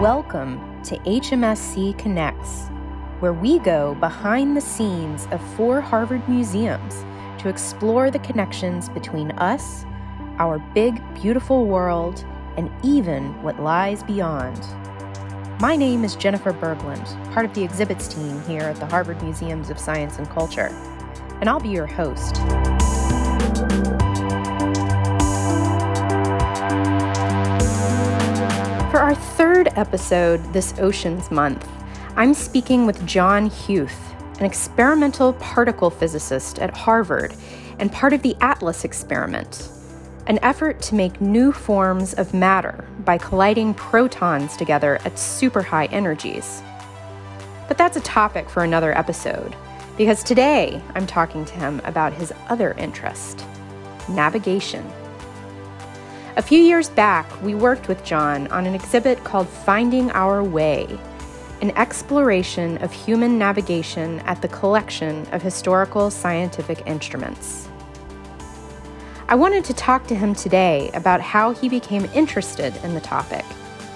Welcome to HMSC Connects, where we go behind the scenes of four Harvard museums to explore the connections between us, our big, beautiful world, and even what lies beyond. My name is Jennifer Berglund, part of the exhibits team here at the Harvard Museums of Science and Culture, and I'll be your host. For our third episode this Oceans Month, I'm speaking with John Huth, an experimental particle physicist at Harvard and part of the ATLAS experiment, an effort to make new forms of matter by colliding protons together at super high energies. But that's a topic for another episode, because today I'm talking to him about his other interest navigation. A few years back, we worked with John on an exhibit called Finding Our Way, an exploration of human navigation at the collection of historical scientific instruments. I wanted to talk to him today about how he became interested in the topic,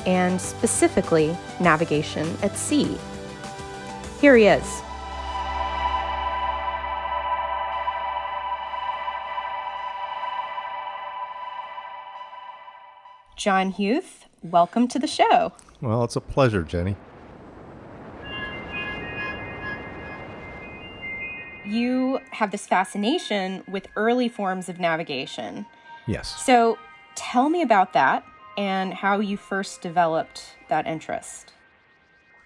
and specifically navigation at sea. Here he is. John Huth, welcome to the show. Well, it's a pleasure, Jenny. You have this fascination with early forms of navigation. Yes. So tell me about that and how you first developed that interest.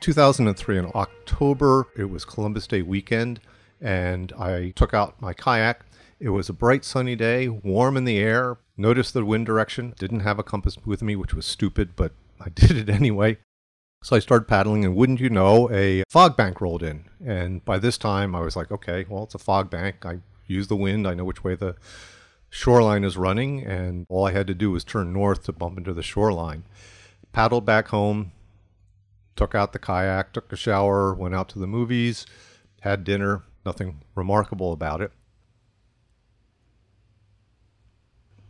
2003 in October, it was Columbus Day weekend, and I took out my kayak. It was a bright sunny day, warm in the air, noticed the wind direction, didn't have a compass with me, which was stupid, but I did it anyway. So I started paddling, and wouldn't you know, a fog bank rolled in. And by this time, I was like, okay, well, it's a fog bank. I use the wind, I know which way the shoreline is running, and all I had to do was turn north to bump into the shoreline. Paddled back home, took out the kayak, took a shower, went out to the movies, had dinner, nothing remarkable about it.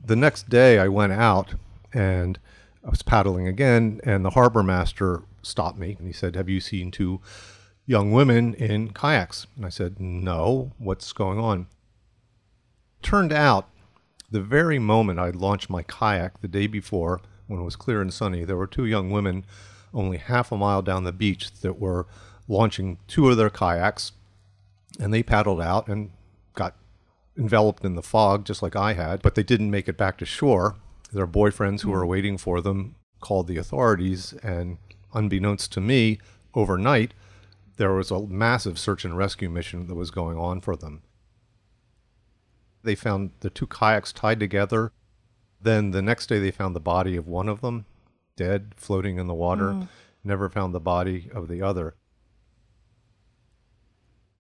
The next day, I went out and I was paddling again, and the harbor master stopped me and he said, Have you seen two young women in kayaks? And I said, No, what's going on? Turned out, the very moment I'd launched my kayak the day before, when it was clear and sunny, there were two young women only half a mile down the beach that were launching two of their kayaks, and they paddled out and got enveloped in the fog just like I had, but they didn't make it back to shore. Their boyfriends who were mm. waiting for them called the authorities, and unbeknownst to me, overnight, there was a massive search and rescue mission that was going on for them. They found the two kayaks tied together. Then the next day, they found the body of one of them, dead, floating in the water. Mm. Never found the body of the other.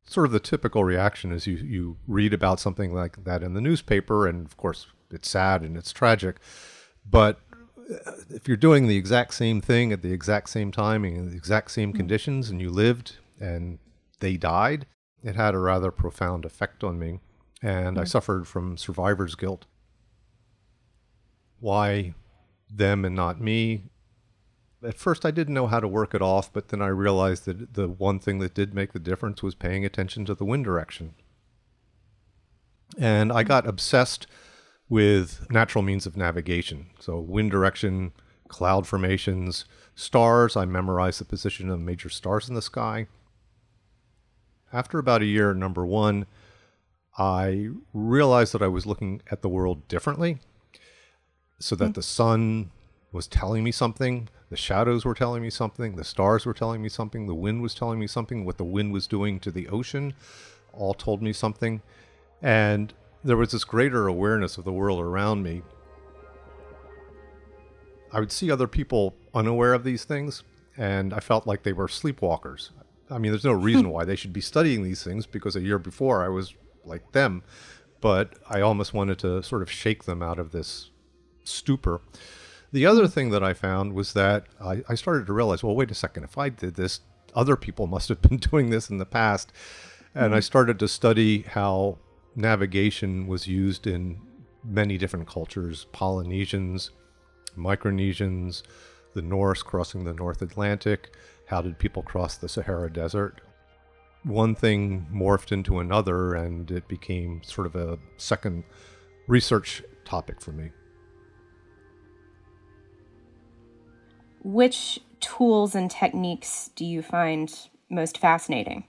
Sort of the typical reaction is you, you read about something like that in the newspaper, and of course, it's sad and it's tragic. But uh, if you're doing the exact same thing at the exact same time in the exact same conditions and you lived and they died, it had a rather profound effect on me. And I suffered from survivor's guilt. Why them and not me? At first, I didn't know how to work it off, but then I realized that the one thing that did make the difference was paying attention to the wind direction. And I got obsessed with natural means of navigation. So, wind direction, cloud formations, stars. I memorized the position of major stars in the sky. After about a year, number one, I realized that I was looking at the world differently. So that hmm. the sun was telling me something, the shadows were telling me something, the stars were telling me something, the wind was telling me something, what the wind was doing to the ocean all told me something. And there was this greater awareness of the world around me. I would see other people unaware of these things, and I felt like they were sleepwalkers. I mean, there's no reason why they should be studying these things because a year before I was like them, but I almost wanted to sort of shake them out of this stupor. The other thing that I found was that I, I started to realize, well, wait a second, if I did this, other people must have been doing this in the past. And I mm-hmm. started to study how navigation was used in many different cultures Polynesians, Micronesians, the Norse crossing the North Atlantic? How did people cross the Sahara Desert? One thing morphed into another, and it became sort of a second research topic for me. Which tools and techniques do you find most fascinating?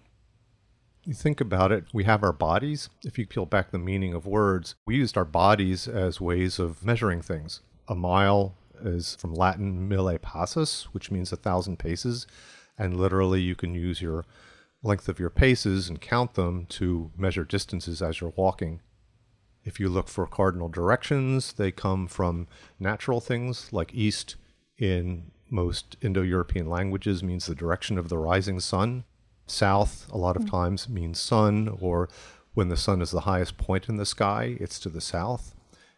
You think about it, we have our bodies. If you peel back the meaning of words, we used our bodies as ways of measuring things. A mile is from Latin mille passus, which means a thousand paces. And literally, you can use your length of your paces and count them to measure distances as you're walking. If you look for cardinal directions, they come from natural things like east in most Indo European languages means the direction of the rising sun. South, a lot of mm. times, means sun, or when the sun is the highest point in the sky, it's to the south.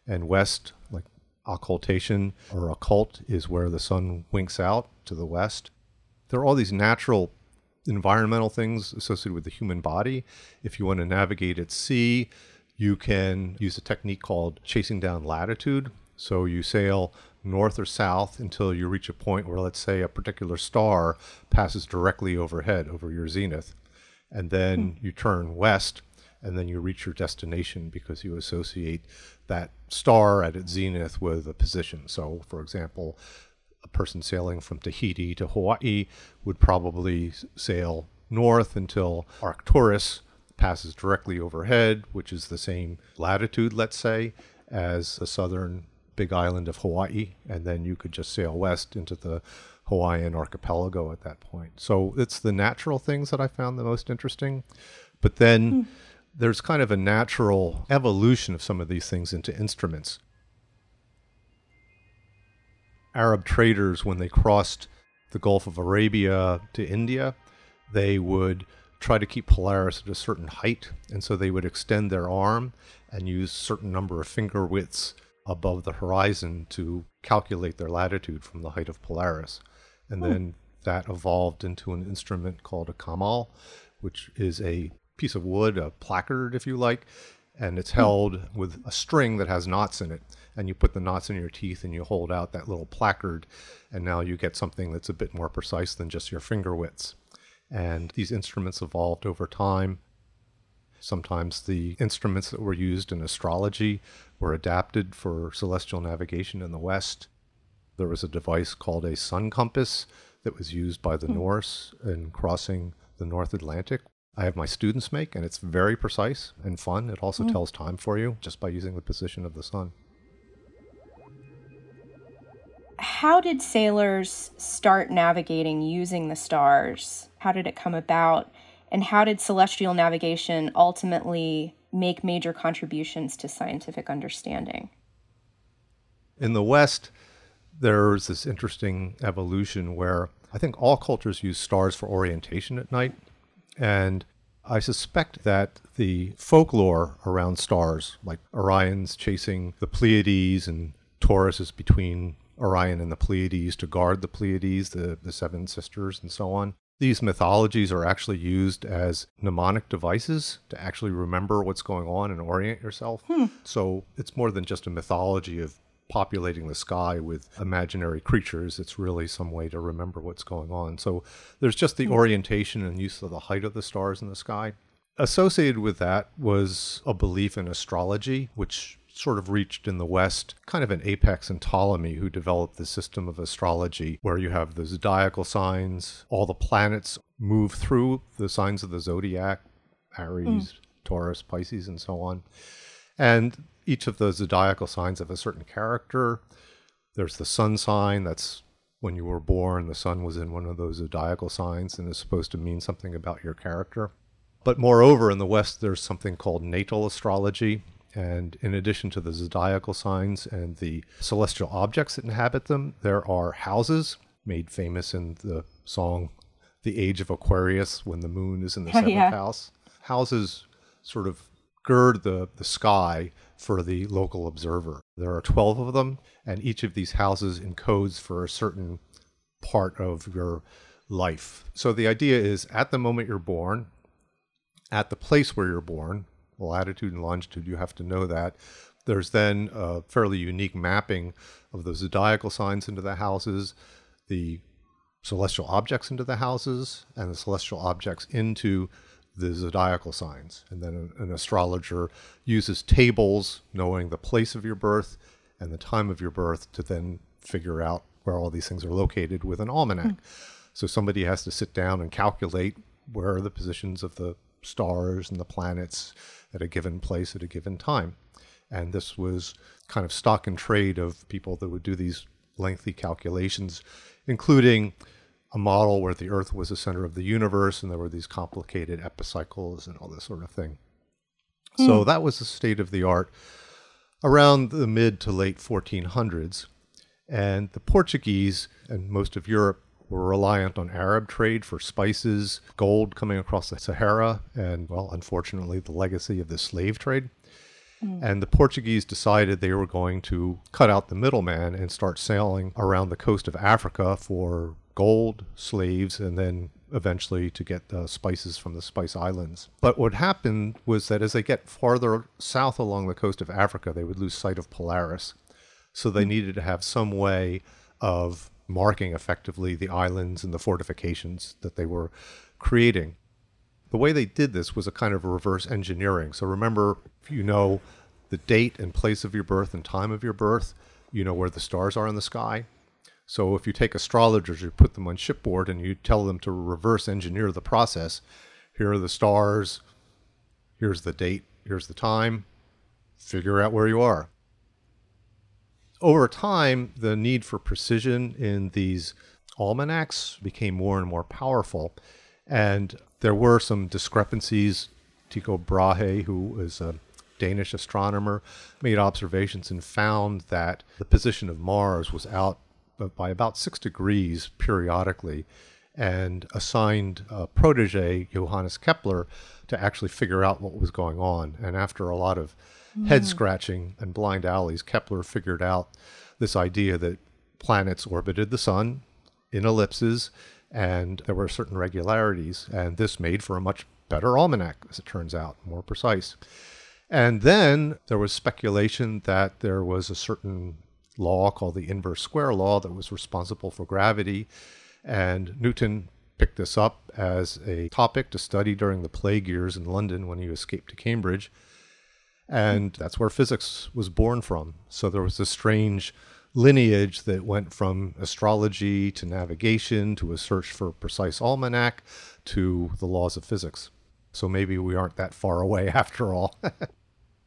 And west, like occultation or occult, is where the sun winks out to the west. There are all these natural environmental things associated with the human body. If you want to navigate at sea, you can use a technique called chasing down latitude. So you sail north or south until you reach a point where, let's say, a particular star passes directly overhead over your zenith. And then hmm. you turn west and then you reach your destination because you associate that star at its zenith with a position. So, for example, a person sailing from Tahiti to Hawaii would probably sail north until Arcturus passes directly overhead, which is the same latitude, let's say, as the southern big island of Hawaii, and then you could just sail west into the Hawaiian archipelago at that point. So it's the natural things that I found the most interesting. But then mm. there's kind of a natural evolution of some of these things into instruments. Arab traders, when they crossed the Gulf of Arabia to India, they would try to keep Polaris at a certain height. And so they would extend their arm and use certain number of finger widths above the horizon to calculate their latitude from the height of Polaris. And hmm. then that evolved into an instrument called a kamal, which is a piece of wood, a placard, if you like, and it's hmm. held with a string that has knots in it. And you put the knots in your teeth and you hold out that little placard, and now you get something that's a bit more precise than just your finger widths. And these instruments evolved over time. Sometimes the instruments that were used in astrology were adapted for celestial navigation in the West. There was a device called a sun compass that was used by the mm. Norse in crossing the North Atlantic. I have my students make, and it's very precise and fun. It also mm. tells time for you just by using the position of the sun. How did sailors start navigating using the stars? How did it come about? And how did celestial navigation ultimately make major contributions to scientific understanding. In the West, there's this interesting evolution where I think all cultures use stars for orientation at night. And I suspect that the folklore around stars, like Orion's chasing the Pleiades and Taurus is between Orion and the Pleiades to guard the Pleiades, the, the seven sisters, and so on, these mythologies are actually used as mnemonic devices to actually remember what's going on and orient yourself. Hmm. So it's more than just a mythology of populating the sky with imaginary creatures. It's really some way to remember what's going on. So there's just the hmm. orientation and use of the height of the stars in the sky. Associated with that was a belief in astrology, which sort of reached in the West kind of an apex in Ptolemy, who developed the system of astrology where you have the zodiacal signs, all the planets move through the signs of the zodiac Aries, mm. Taurus, Pisces, and so on. And each of the zodiacal signs have a certain character. There's the sun sign, that's when you were born, the sun was in one of those zodiacal signs and is supposed to mean something about your character. But moreover, in the West, there's something called natal astrology, and in addition to the zodiacal signs and the celestial objects that inhabit them, there are houses made famous in the song The Age of Aquarius when the moon is in the seventh yeah. house. Houses sort of gird the, the sky for the local observer. There are 12 of them, and each of these houses encodes for a certain part of your life. So the idea is at the moment you're born, at the place where you're born, latitude and longitude, you have to know that. There's then a fairly unique mapping of the zodiacal signs into the houses. the celestial objects into the houses and the celestial objects into the zodiacal signs. And then an, astrologer uses tables, knowing the place of your birth and the time of your birth, to then figure out where all these things are located with an almanac. Mm. So somebody has to sit down and calculate where are the positions of the stars and the planets at a given place at a given time. And this was kind of stock and trade of people that would do these lengthy calculations, including a model where the Earth was the center of the universe and there were these complicated epicycles and all this sort of thing. Mm. So that was the state of the art around the mid to late 1400s. And the Portuguese and most of Europe were reliant on Arab trade for spices, gold coming across the Sahara, and, well, unfortunately, the legacy of the slave trade. Mm. And the Portuguese decided they were going to cut out the middleman and start sailing around the coast of Africa for gold, slaves, and then eventually to get the spices from the Spice Islands. But what happened was that as they get farther south along the coast of Africa, they would lose sight of Polaris. So they mm. needed to have some way of marking effectively the islands and the fortifications that they were creating. The way they did this was a kind of reverse engineering. So remember, if you know the date and place of your birth and time of your birth, you know where the stars are in the sky. So if you take astrologers, you put them on shipboard and you tell them to reverse engineer the process. Here are the stars, here's the date, here's the time, figure out where you are. Over time, the need for precision in these almanacs became more and more powerful. And there were some discrepancies. Tycho Brahe, who was a Danish astronomer, made observations and found that the position of Mars was out by about six degrees periodically and assigned a protege, Johannes Kepler, to actually figure out what was going on. And after a lot of. Head hmm. scratching and blind alleys, Kepler figured out this idea that planets orbited the sun in ellipses and there were certain regularities. And this made for a much better almanac, as it turns out, more precise. And then there was speculation that there was a certain law called the inverse square law that was responsible for gravity. And Newton picked this up as a topic to study during the plague years in London when he escaped to Cambridge. And that's where physics was born from. So there was a strange lineage that went from astrology to navigation to a search for a precise almanac to the laws of physics. So maybe we aren't that far away after all.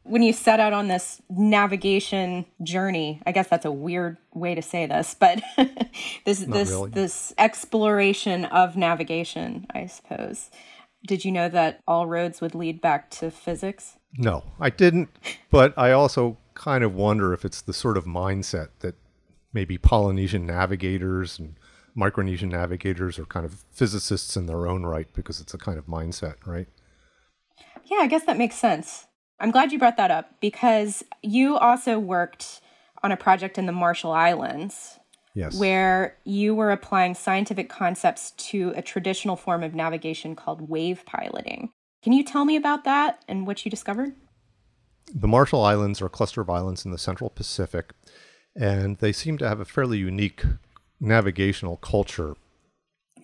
when you set out on this navigation journey i guess that's a weird way to say this but this Not this really. this exploration of navigation i suppose did you know that all roads would lead back to physics no i didn't but i also kind of wonder if it's the sort of mindset that maybe polynesian navigators and micronesian navigators are kind of physicists in their own right because it's a kind of mindset right yeah i guess that makes sense I'm glad you brought that up because you also worked on a project in the Marshall Islands. Yes. Where you were applying scientific concepts to a traditional form of navigation called wave piloting. Can you tell me about that and what you discovered? The Marshall Islands are a cluster of islands in the Central Pacific, and they seem to have a fairly unique navigational culture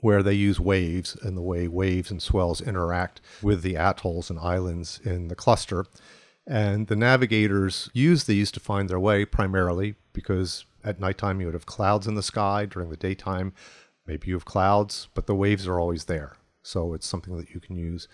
where they use waves and the way waves and swells interact with the atolls and islands in the cluster. And the navigators use these to find their way primarily because at nighttime you would have clouds in the sky. During the daytime, maybe you have clouds, but the waves are always there. So it's something that you can use.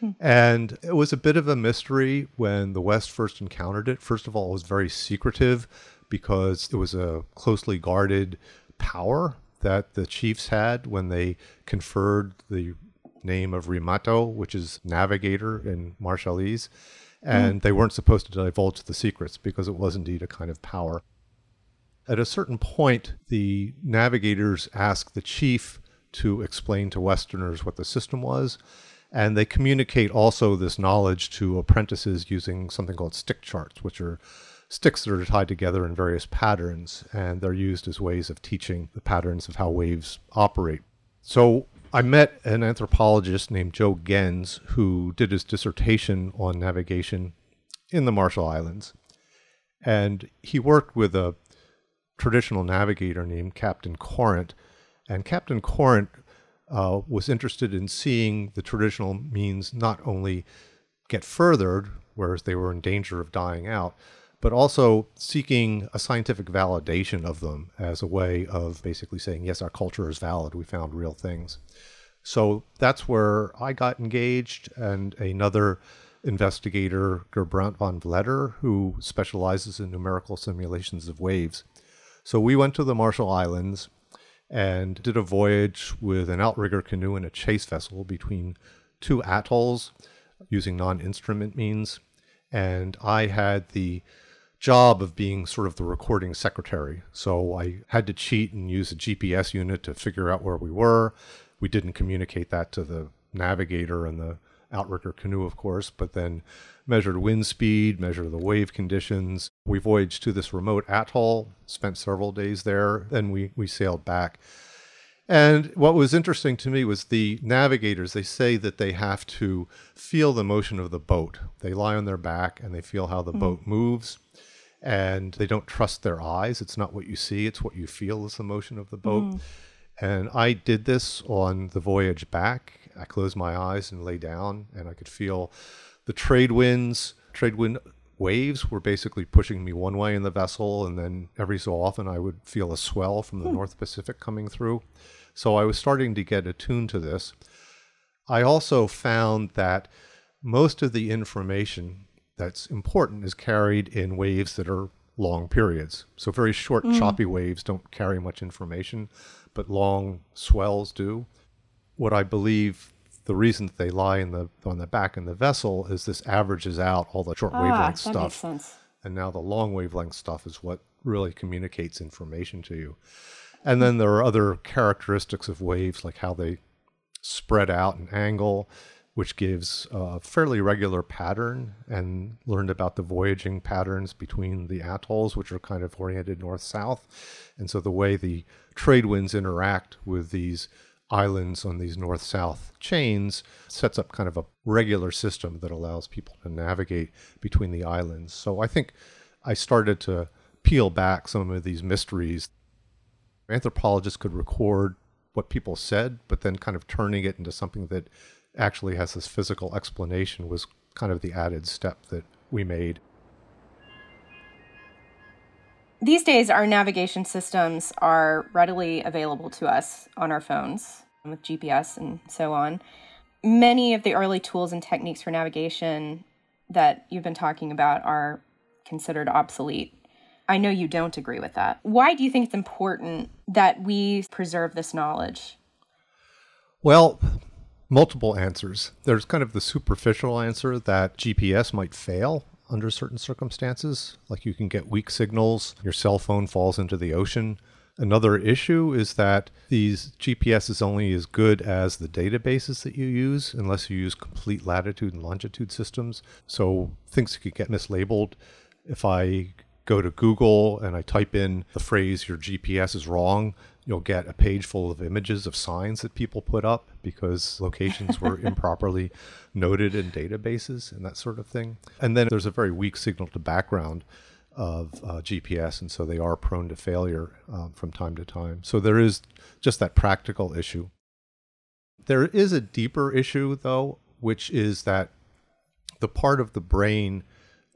Hmm. And it was a bit of a mystery when the West first encountered it. First of all, it was very secretive because it was a closely guarded power that the chiefs had when they conferred the name of Rimato, which is navigator in Marshallese. And mm. they weren't supposed to divulge the secrets because it was indeed a kind of power. At a certain point, the navigators asked the chief to explain to Westerners what the system was. And they communicate also this knowledge to apprentices using something called stick charts, which are sticks that are tied together in various patterns, and they're used as ways of teaching the patterns of how waves operate. So I met an anthropologist named Joe Genz who did his dissertation on navigation in the Marshall Islands. And he worked with a traditional navigator named Captain Korent. And Captain Korent uh, was interested in seeing the traditional means not only get furthered, whereas they were in danger of dying out, but also seeking a scientific validation of them as a way of basically saying, yes, our culture is valid. We found real things. So that's where I got engaged, and another investigator, Gerbrant van Vledder, who specializes in numerical simulations of waves. So we went to the Marshall Islands and did a voyage with an outrigger canoe and a chase vessel between two atolls using non instrument means. And I had the job of being sort of the recording secretary. So I had to cheat and use a GPS unit to figure out where we were. We didn't communicate that to the navigator and the outrigger canoe, of course, but then measured wind speed, measured the wave conditions. We voyaged to this remote atoll, spent several days there, then we, we sailed back. And what was interesting to me was the navigators, they say that they have to feel the motion of the boat. They lie on their back and they feel how the mm. boat moves. And they don't trust their eyes. It's not what you see, it's what you feel is the motion of the boat. Mm. And I did this on the voyage back. I closed my eyes and lay down, and I could feel the trade winds, trade wind waves were basically pushing me one way in the vessel, and then every so often I would feel a swell from the hmm. North Pacific coming through. So I was starting to get attuned to this. I also found that most of the information that's important is carried in waves that are long periods. So very short, mm. choppy waves don't carry much information but long swells do. What I believe the reason that they lie in the on the back in the vessel is this averages out all the short ah, wavelength stuff. And now the long wavelength stuff is what really communicates information to you. And then there are other characteristics of waves like how they spread out and angle which gives a fairly regular pattern and learned about the voyaging patterns between the atolls, which are kind of oriented north south. And so the way the trade winds interact with these islands on these north south chains sets up kind of a regular system that allows people to navigate between the islands. So I think I started to peel back some of these mysteries. Anthropologists could record what people said, but then kind of turning it into something that actually has this physical explanation was kind of the added step that we made. These days, our navigation systems are readily available to us on our phones with GPS and so on. Many of the early tools and techniques for navigation that you've been talking about are considered obsolete. I know you don't agree with that. Why do you think it's important that we preserve this knowledge? Well, multiple answers. There's kind of the superficial answer that GPS might fail under certain circumstances, like you can get weak signals, your cell phone falls into the ocean. Another issue is that these GPS is only as good as the databases that you use, unless you use complete latitude and longitude systems. So things could get mislabeled. If I go to Google and I type in the phrase your GPS is wrong, you'll get a page full of images of signs that people put up because locations were improperly noted in databases and that sort of thing. And then there's a very weak signal to background of uh, GPS, and so they are prone to failure um, from time to time. So there is just that practical issue. There is a deeper issue, though, which is that the part of the brain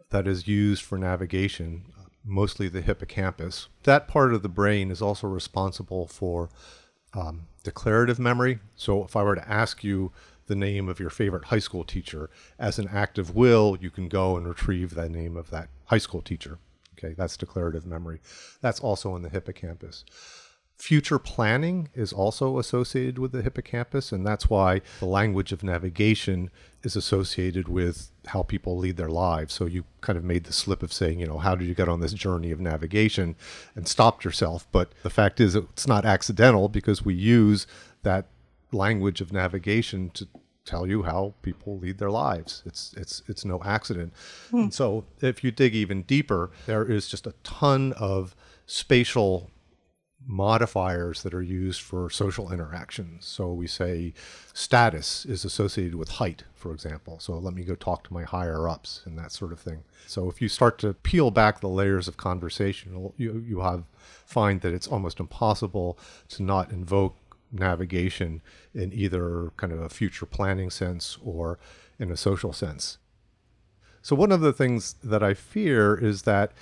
that is used for navigation mostly the hippocampus. That part of the brain is also responsible for um, declarative memory. So if I were to ask you the name of your favorite high school teacher, as an act of will, you can go and retrieve the name of that high school teacher. Okay, that's declarative memory. That's also in the hippocampus. Future planning is also associated with the hippocampus, and that's why the language of navigation is associated with how people lead their lives. So you kind of made the slip of saying, you know, how did you get on this journey of navigation and stopped yourself? But the fact is, it's not accidental because we use that language of navigation to tell you how people lead their lives. It's it's it's no accident. Hmm. And so if you dig even deeper, there is just a ton of spatial modifiers that are used for social interactions. So we say status is associated with height, for example. So let me go talk to my higher ups and that sort of thing. So if you start to peel back the layers of conversation, you, you have find that it's almost impossible to not invoke navigation in either kind of a future planning sense or in a social sense. So, one of the things that I fear is that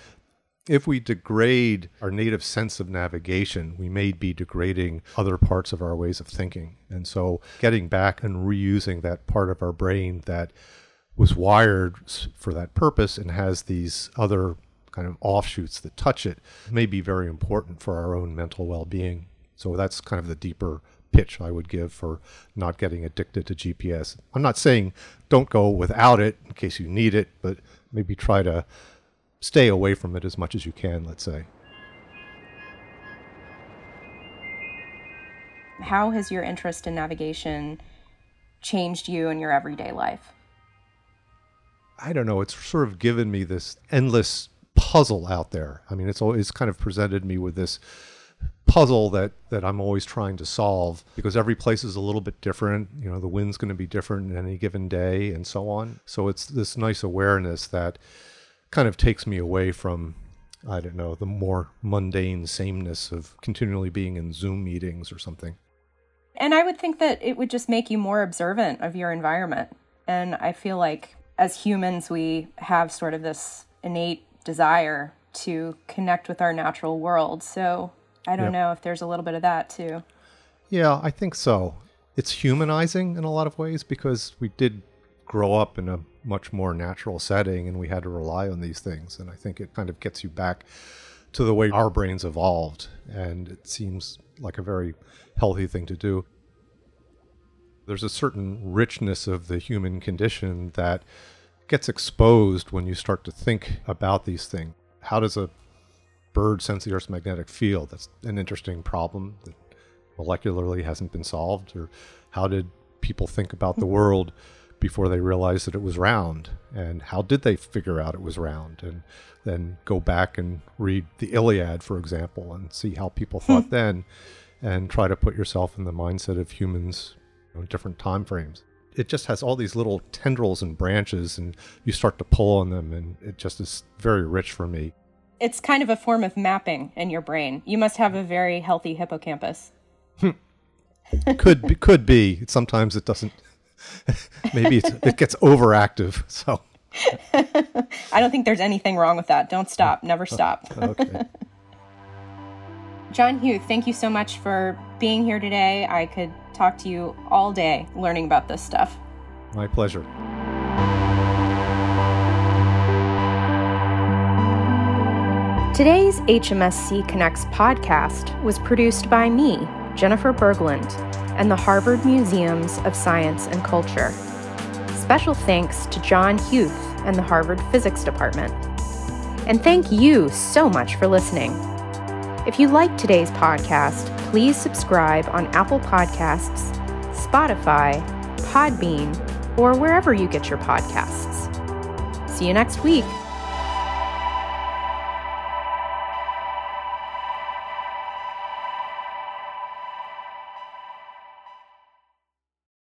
if we degrade our native sense of navigation, we may be degrading other parts of our ways of thinking. And so, getting back and reusing that part of our brain that was wired for that purpose and has these other kind of offshoots that touch it may be very important for our own mental well being. So, that's kind of the deeper pitch I would give for not getting addicted to GPS. I'm not saying don't go without it in case you need it, but maybe try to stay away from it as much as you can, let's say. How has your interest in navigation changed you in your everyday life? I don't know. It's sort of given me this endless puzzle out there. I mean, it's always kind of presented me with this puzzle that that I'm always trying to solve because every place is a little bit different. You know, the wind's going to be different in any given day, and so on. So it's this nice awareness that kind of takes me away from I don't know the more mundane sameness of continually being in Zoom meetings or something. And I would think that it would just make you more observant of your environment. And I feel like as humans, we have sort of this innate desire to connect with our natural world. So I don't know if there's a little bit of that too. Yeah, I think so. It's humanizing in a lot of ways because we did grow up in a much more natural setting and we had to rely on these things. And I think it kind of gets you back to the way our brains evolved. And it seems like a very healthy thing to do. There's a certain richness of the human condition that gets exposed when you start to think about these things. How does a bird sense the Earth's magnetic field. That's an interesting problem that molecularly hasn't been solved. Or how did people think about the world before they realized that it was round? And how did they figure out it was round? And then go back and read the Iliad, for example, and see how people thought hmm. then, and try to put yourself in the mindset of humans in different time frames it just has all these little tendrils and branches and you start to pull on them and it just is very rich for me it's kind of a form of mapping in your brain. You must have a very healthy hippocampus. could be, could be. Sometimes it doesn't. Maybe it gets overactive. So I don't think there's anything wrong with that. Don't stop. Never oh, stop. Oh, okay. John Huth, thank you so much for being here today. I could talk to you all day learning about this stuff. My pleasure. Today's HMSC Connects podcast was produced by me, Jennifer Berglund, and the Harvard Museums of Science and Culture. Special thanks to John Huth and the Harvard Physics Department. And thank you so much for listening. If you like today's podcast, please subscribe on Apple Podcasts, Spotify, Podbean, or wherever you get your podcasts. See you next week.